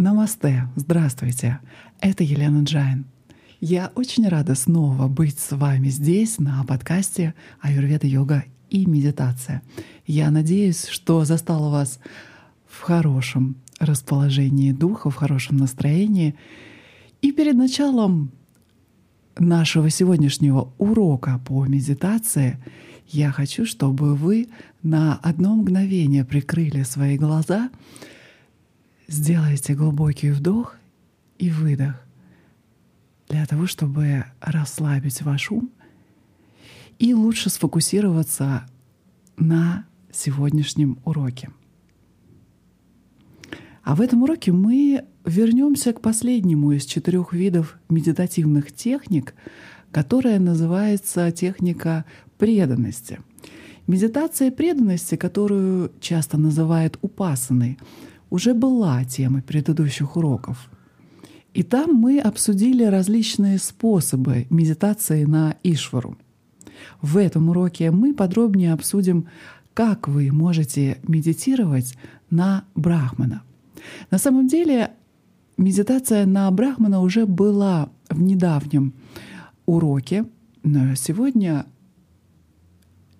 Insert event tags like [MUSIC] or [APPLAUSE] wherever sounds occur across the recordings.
Намасте, здравствуйте, это Елена Джайн. Я очень рада снова быть с вами здесь, на подкасте «Аюрведа, йога и медитация». Я надеюсь, что застала вас в хорошем расположении духа, в хорошем настроении. И перед началом нашего сегодняшнего урока по медитации я хочу, чтобы вы на одно мгновение прикрыли свои глаза — Сделайте глубокий вдох и выдох для того, чтобы расслабить ваш ум и лучше сфокусироваться на сегодняшнем уроке. А в этом уроке мы вернемся к последнему из четырех видов медитативных техник, которая называется техника преданности. Медитация преданности, которую часто называют упасаной, уже была темой предыдущих уроков. И там мы обсудили различные способы медитации на Ишвару. В этом уроке мы подробнее обсудим, как вы можете медитировать на Брахмана. На самом деле медитация на Брахмана уже была в недавнем уроке, но сегодня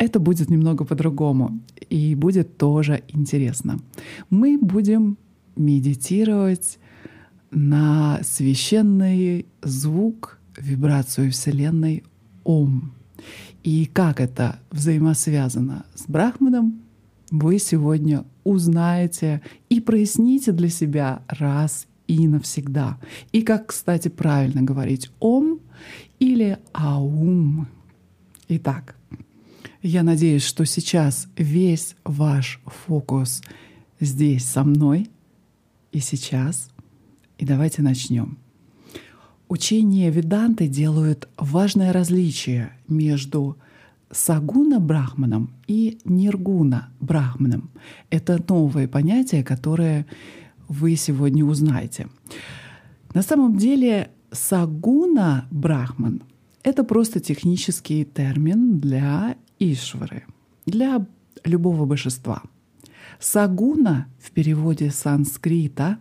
это будет немного по-другому и будет тоже интересно. Мы будем медитировать на священный звук, вибрацию Вселенной Ом. И как это взаимосвязано с Брахманом, вы сегодня узнаете и проясните для себя раз и навсегда. И как, кстати, правильно говорить Ом или Аум. Итак, я надеюсь, что сейчас весь ваш фокус здесь со мной и сейчас. И давайте начнем. Учение Веданты делают важное различие между Сагуна Брахманом и Ниргуна Брахманом. Это новое понятие, которое вы сегодня узнаете. На самом деле Сагуна Брахман — это просто технический термин для Ишвары для любого божества. Сагуна в переводе санскрита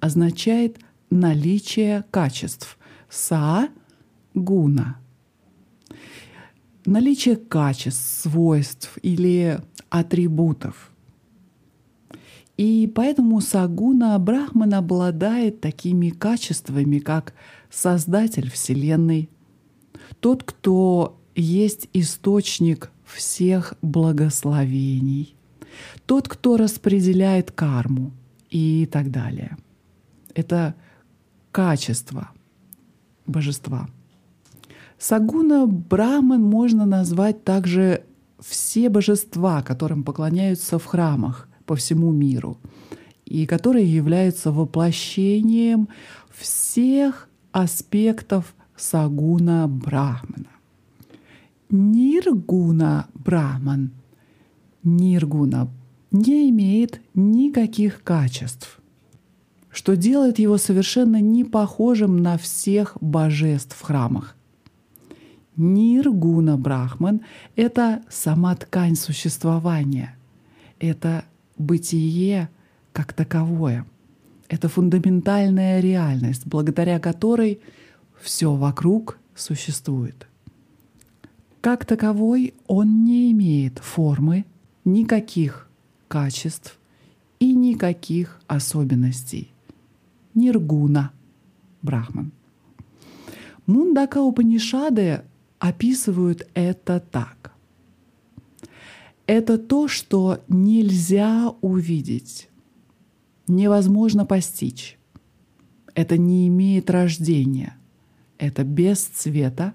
означает наличие качеств. Са — гуна. Наличие качеств, свойств или атрибутов. И поэтому Сагуна Брахман обладает такими качествами, как Создатель Вселенной, тот, кто есть источник всех благословений, тот, кто распределяет карму и так далее. Это качество божества. Сагуна Браман можно назвать также все божества, которым поклоняются в храмах по всему миру, и которые являются воплощением всех аспектов Сагуна Брахмана. Ниргуна Брахман, Ниргуна, не имеет никаких качеств, что делает его совершенно не похожим на всех божеств в храмах. Ниргуна Брахман — это сама ткань существования, это бытие как таковое, это фундаментальная реальность, благодаря которой все вокруг существует — как таковой он не имеет формы, никаких качеств и никаких особенностей. Ниргуна, Брахман. Мундака Упанишады описывают это так. Это то, что нельзя увидеть, невозможно постичь. Это не имеет рождения. Это без цвета,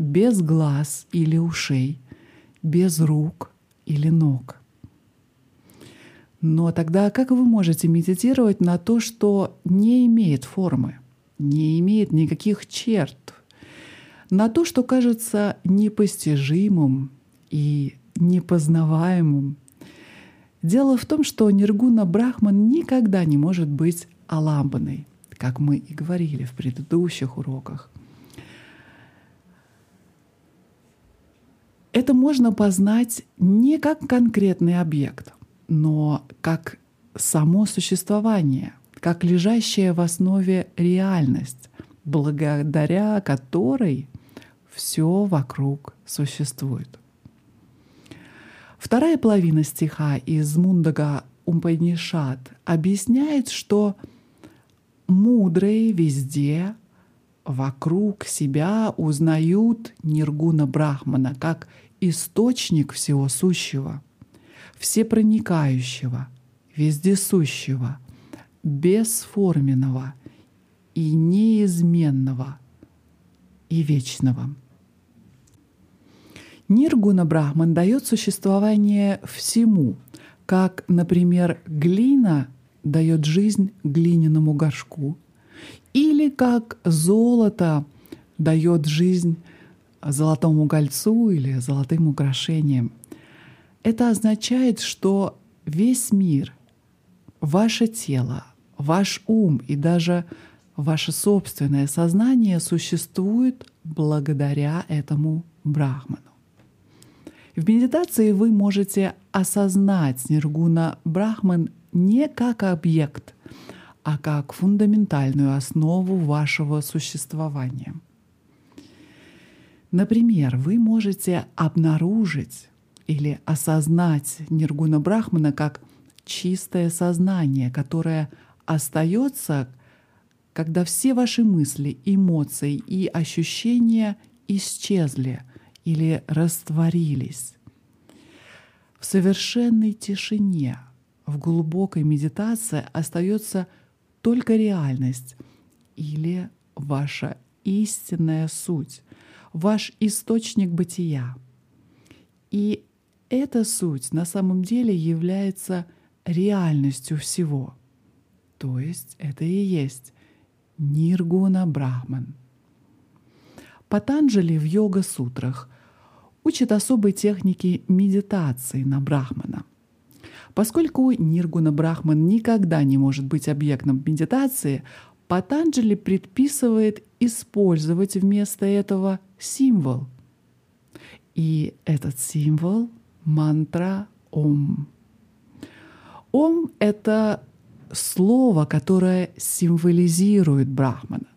без глаз или ушей, без рук или ног. Но тогда как вы можете медитировать на то, что не имеет формы, не имеет никаких черт, на то, что кажется непостижимым и непознаваемым? Дело в том, что Ниргуна Брахман никогда не может быть аламбаной, как мы и говорили в предыдущих уроках. Это можно познать не как конкретный объект, но как само существование, как лежащая в основе реальность, благодаря которой все вокруг существует. Вторая половина стиха из Мундага Умпанишат объясняет, что мудрые везде вокруг себя узнают Ниргуна Брахмана как источник всего сущего, всепроникающего, вездесущего, бесформенного и неизменного и вечного. Ниргуна Брахман дает существование всему, как, например, глина дает жизнь глиняному горшку, или как золото дает жизнь золотому кольцу или золотым украшениям. Это означает, что весь мир, ваше тело, ваш ум и даже ваше собственное сознание существует благодаря этому брахману. В медитации вы можете осознать Ниргуна Брахман не как объект, а как фундаментальную основу вашего существования. Например, вы можете обнаружить или осознать Ниргуна Брахмана как чистое сознание, которое остается, когда все ваши мысли, эмоции и ощущения исчезли или растворились. В совершенной тишине, в глубокой медитации остается только реальность или ваша истинная суть, ваш источник бытия. И эта суть на самом деле является реальностью всего. То есть это и есть Ниргуна Брахман. Патанджали в йога-сутрах учит особой технике медитации на Брахмана. Поскольку Ниргуна Брахман никогда не может быть объектом медитации, Патанджали предписывает использовать вместо этого символ. И этот символ — мантра Ом. Ом — это слово, которое символизирует Брахмана.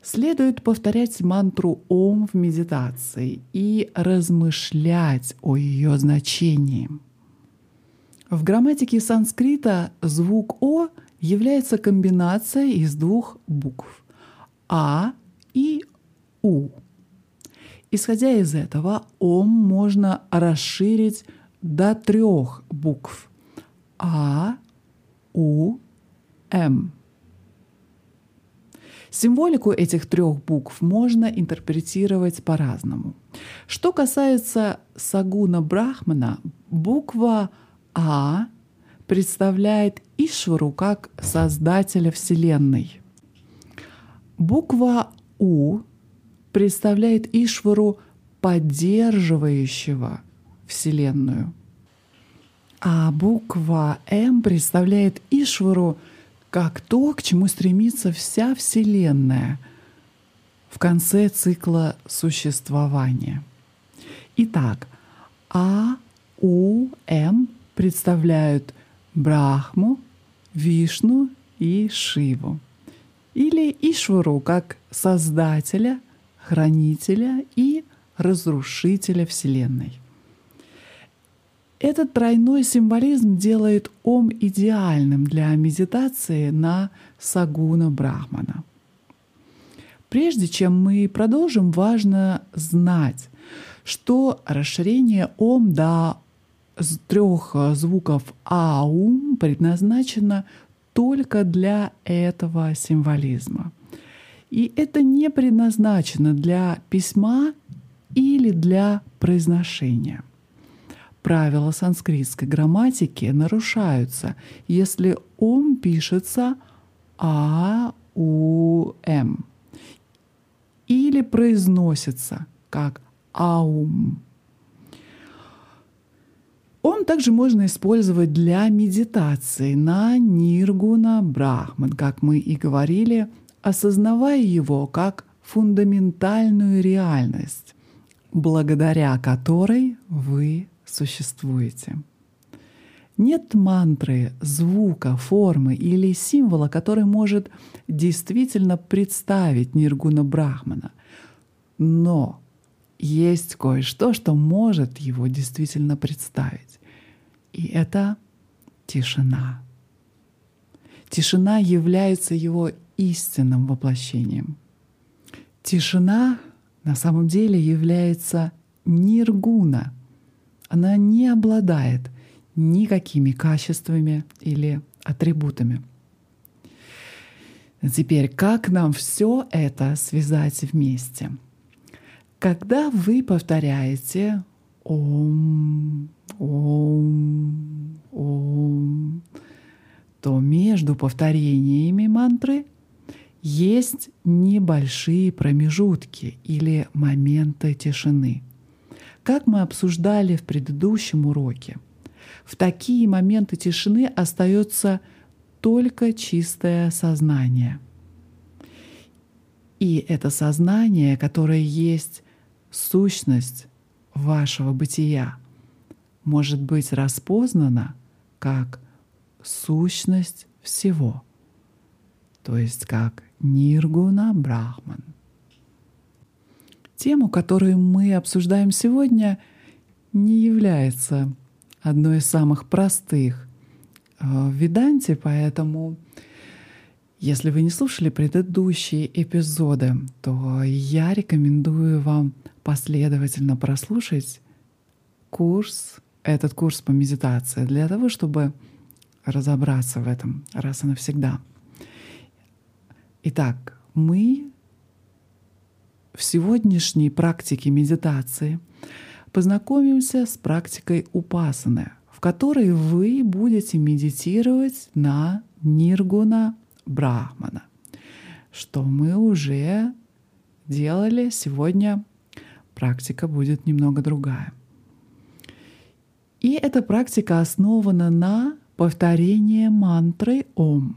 Следует повторять мантру Ом в медитации и размышлять о ее значении. В грамматике санскрита звук О является комбинацией из двух букв А и У. Исходя из этого, Ом можно расширить до трех букв А, У, М. Символику этих трех букв можно интерпретировать по-разному. Что касается Сагуна Брахмана, буква А представляет Ишвару как создателя Вселенной. Буква У представляет Ишвару поддерживающего Вселенную. А буква М представляет Ишвару как то, к чему стремится вся Вселенная в конце цикла существования. Итак, А, У, М представляют Брахму, Вишну и Шиву. Или Ишвару как создателя, хранителя и разрушителя Вселенной. Этот тройной символизм делает Ом идеальным для медитации на Сагуна Брахмана. Прежде чем мы продолжим, важно знать, что расширение Ом до трех э, звуков аум предназначено только для этого символизма. И это не предназначено для письма или для произношения. Правила санскритской грамматики нарушаются, если ом пишется а у м или произносится как аум. Он также можно использовать для медитации на Ниргуна Брахман, как мы и говорили, осознавая его как фундаментальную реальность, благодаря которой вы существуете. Нет мантры, звука, формы или символа, который может действительно представить Ниргуна Брахмана. Но есть кое-что, что может его действительно представить. И это тишина. Тишина является его истинным воплощением. Тишина на самом деле является ниргуна. Она не обладает никакими качествами или атрибутами. Теперь, как нам все это связать вместе? Когда вы повторяете Ом, Ом, Ом, то между повторениями мантры есть небольшие промежутки или моменты тишины. Как мы обсуждали в предыдущем уроке, в такие моменты тишины остается только чистое сознание. И это сознание, которое есть сущность вашего бытия, может быть распознано как сущность всего, то есть как Ниргуна Брахман. Тему, которую мы обсуждаем сегодня, не является одной из самых простых э, в Веданте, поэтому если вы не слушали предыдущие эпизоды, то я рекомендую вам последовательно прослушать курс, этот курс по медитации, для того, чтобы разобраться в этом раз и навсегда. Итак, мы в сегодняшней практике медитации познакомимся с практикой упасаны, в которой вы будете медитировать на Ниргуна Брахмана, что мы уже делали сегодня. Практика будет немного другая. И эта практика основана на повторении мантры Ом.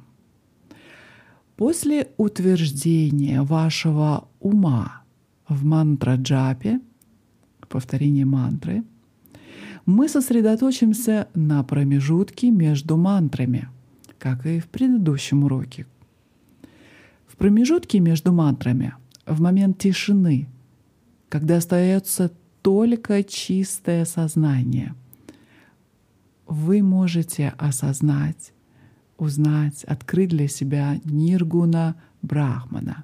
После утверждения вашего ума в мантра-джапе, повторение мантры, мы сосредоточимся на промежутке между мантрами, как и в предыдущем уроке. В промежутке между мантрами, в момент тишины, когда остается только чистое сознание, вы можете осознать, узнать, открыть для себя Ниргуна Брахмана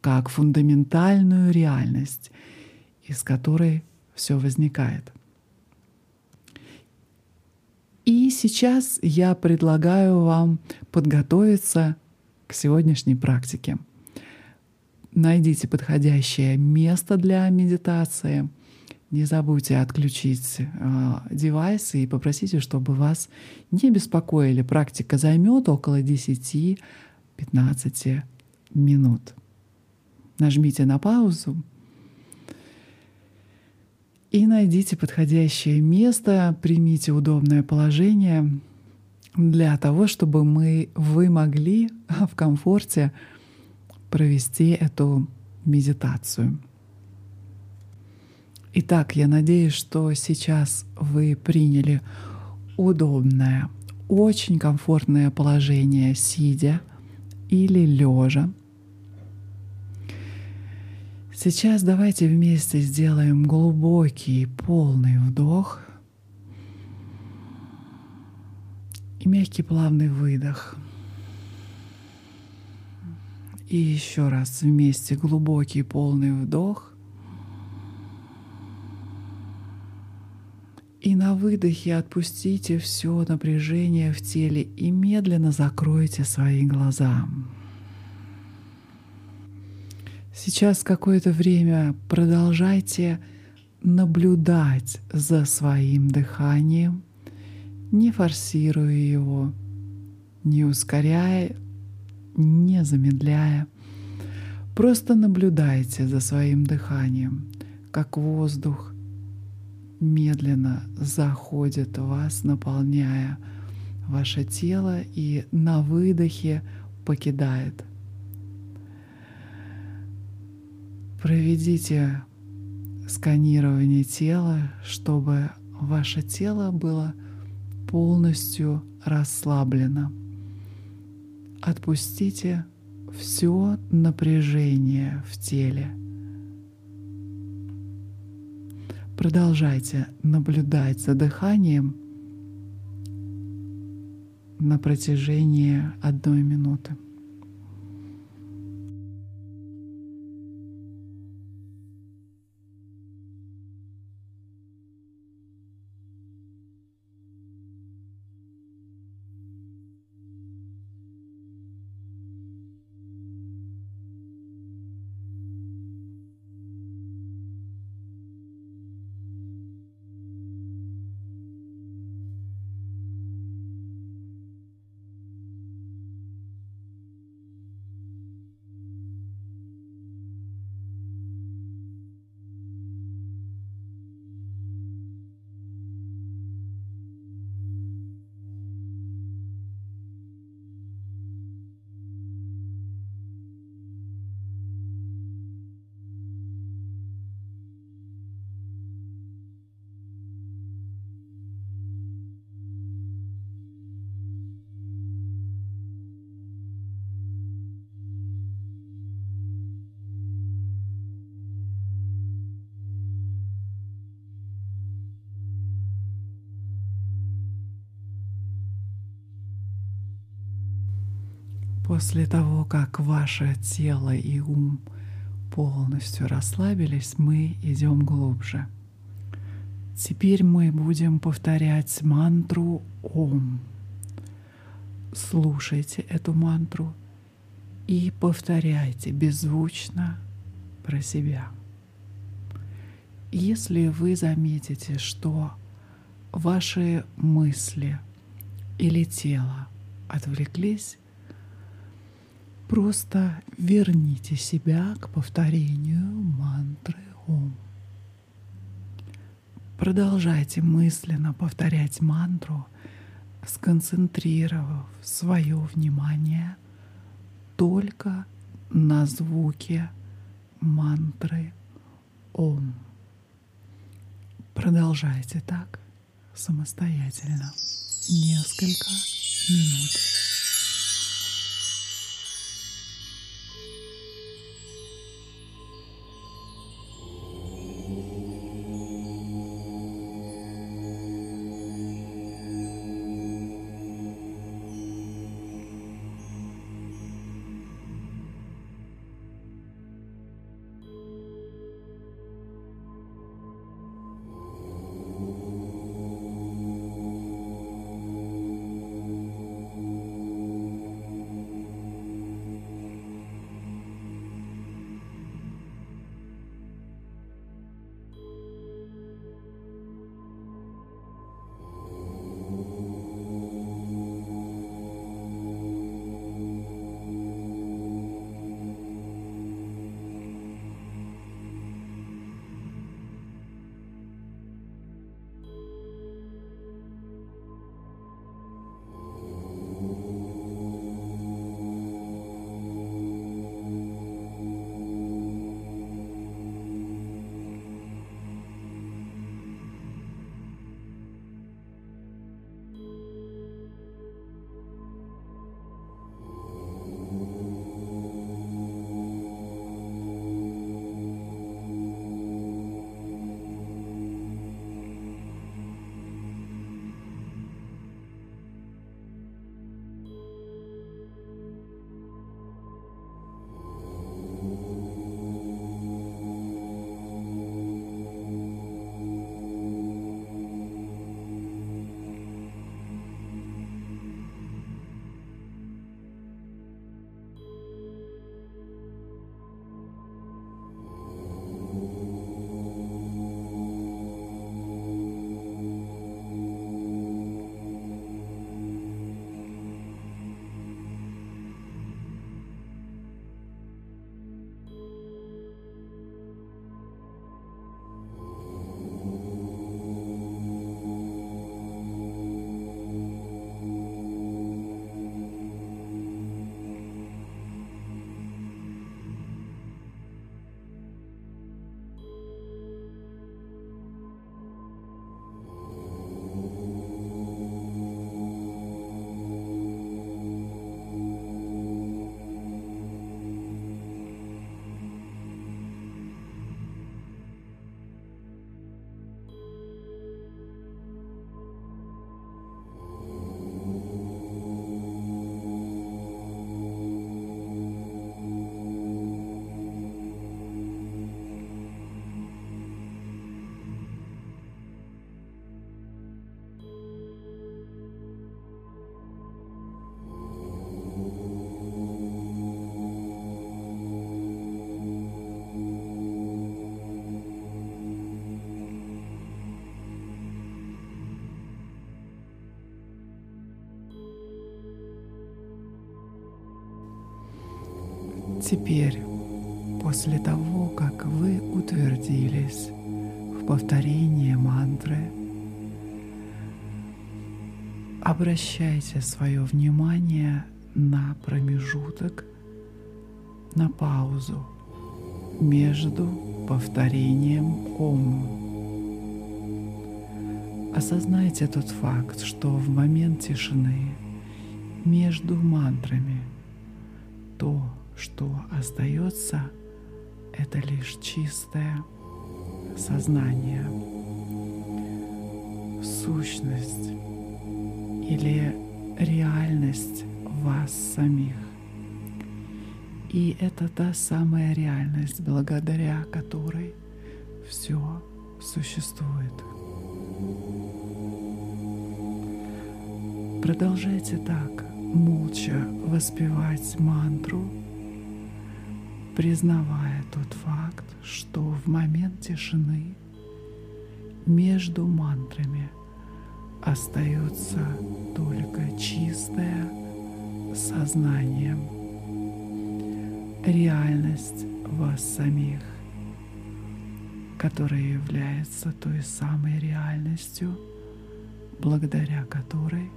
как фундаментальную реальность, из которой все возникает. И сейчас я предлагаю вам подготовиться к сегодняшней практике. Найдите подходящее место для медитации. Не забудьте отключить э, девайсы и попросите, чтобы вас не беспокоили. Практика займет около 10-15 минут. Нажмите на паузу и найдите подходящее место, примите удобное положение для того, чтобы мы, вы могли [LAUGHS] в комфорте провести эту медитацию. Итак, я надеюсь, что сейчас вы приняли удобное, очень комфортное положение сидя или лежа. Сейчас давайте вместе сделаем глубокий полный вдох и мягкий плавный выдох. И еще раз вместе глубокий полный вдох. И на выдохе отпустите все напряжение в теле и медленно закройте свои глаза. Сейчас какое-то время продолжайте наблюдать за своим дыханием, не форсируя его, не ускоряя, не замедляя. Просто наблюдайте за своим дыханием, как воздух медленно заходит в вас, наполняя ваше тело и на выдохе покидает Проведите сканирование тела, чтобы ваше тело было полностью расслаблено. Отпустите все напряжение в теле. Продолжайте наблюдать за дыханием на протяжении одной минуты. После того, как ваше тело и ум полностью расслабились, мы идем глубже. Теперь мы будем повторять мантру Ом. Слушайте эту мантру и повторяйте беззвучно про себя. Если вы заметите, что ваши мысли или тело отвлеклись, Просто верните себя к повторению мантры Ом. Продолжайте мысленно повторять мантру, сконцентрировав свое внимание только на звуке мантры Ом. Продолжайте так самостоятельно несколько минут. Теперь, после того, как вы утвердились в повторении мантры, обращайте свое внимание на промежуток, на паузу между повторением Ом. Осознайте тот факт, что в момент тишины между мантрами то, что остается, это лишь чистое сознание, сущность или реальность вас самих. И это та самая реальность, благодаря которой все существует. Продолжайте так, молча воспевать мантру, признавая тот факт, что в момент тишины между мантрами остается только чистое сознание, реальность вас самих, которая является той самой реальностью, благодаря которой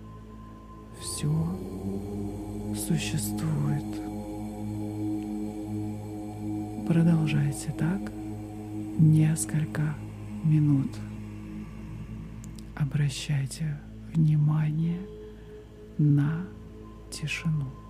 все существует. Продолжайте так несколько минут. Обращайте внимание на тишину.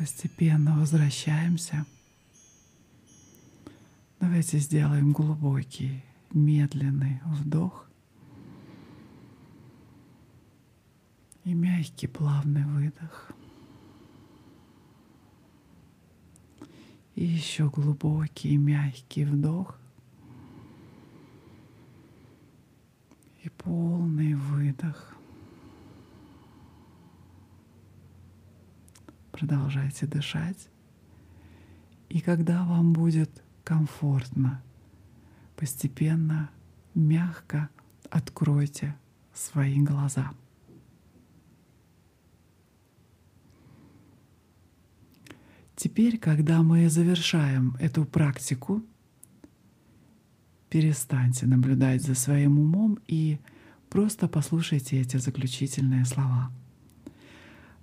Постепенно возвращаемся. Давайте сделаем глубокий, медленный вдох и мягкий, плавный выдох. И еще глубокий, мягкий вдох и полный выдох. Продолжайте дышать. И когда вам будет комфортно, постепенно, мягко откройте свои глаза. Теперь, когда мы завершаем эту практику, перестаньте наблюдать за своим умом и просто послушайте эти заключительные слова.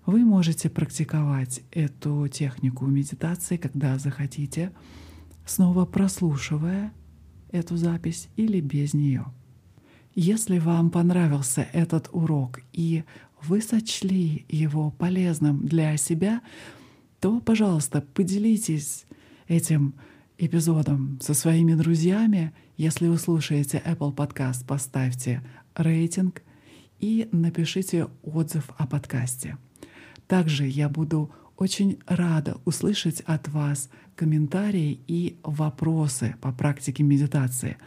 Вы можете практиковать эту технику медитации, когда захотите, снова прослушивая эту запись или без нее. Если вам понравился этот урок и вы сочли его полезным для себя, то, пожалуйста, поделитесь этим эпизодом со своими друзьями. Если вы слушаете Apple Podcast, поставьте рейтинг и напишите отзыв о подкасте. Также я буду очень рада услышать от вас комментарии и вопросы по практике медитации,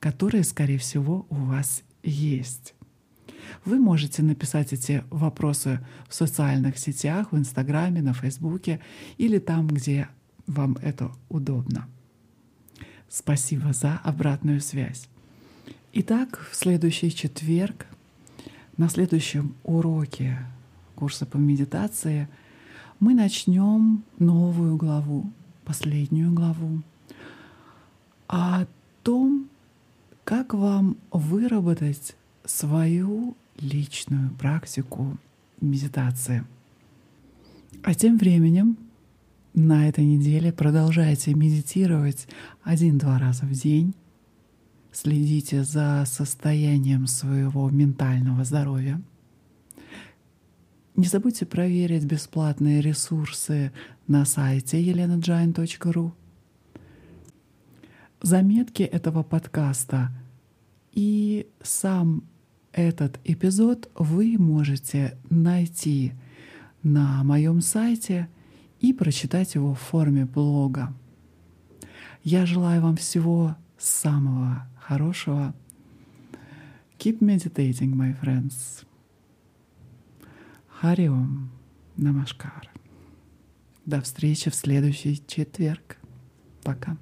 которые, скорее всего, у вас есть. Вы можете написать эти вопросы в социальных сетях, в Инстаграме, на Фейсбуке или там, где вам это удобно. Спасибо за обратную связь. Итак, в следующий четверг, на следующем уроке курса по медитации мы начнем новую главу, последнюю главу, о том, как вам выработать свою личную практику медитации. А тем временем на этой неделе продолжайте медитировать один-два раза в день. Следите за состоянием своего ментального здоровья — не забудьте проверить бесплатные ресурсы на сайте elenajain.ru. Заметки этого подкаста и сам этот эпизод вы можете найти на моем сайте и прочитать его в форме блога. Я желаю вам всего самого хорошего. Keep meditating, my friends. Хариом Намашкар. До встречи в следующий четверг. Пока.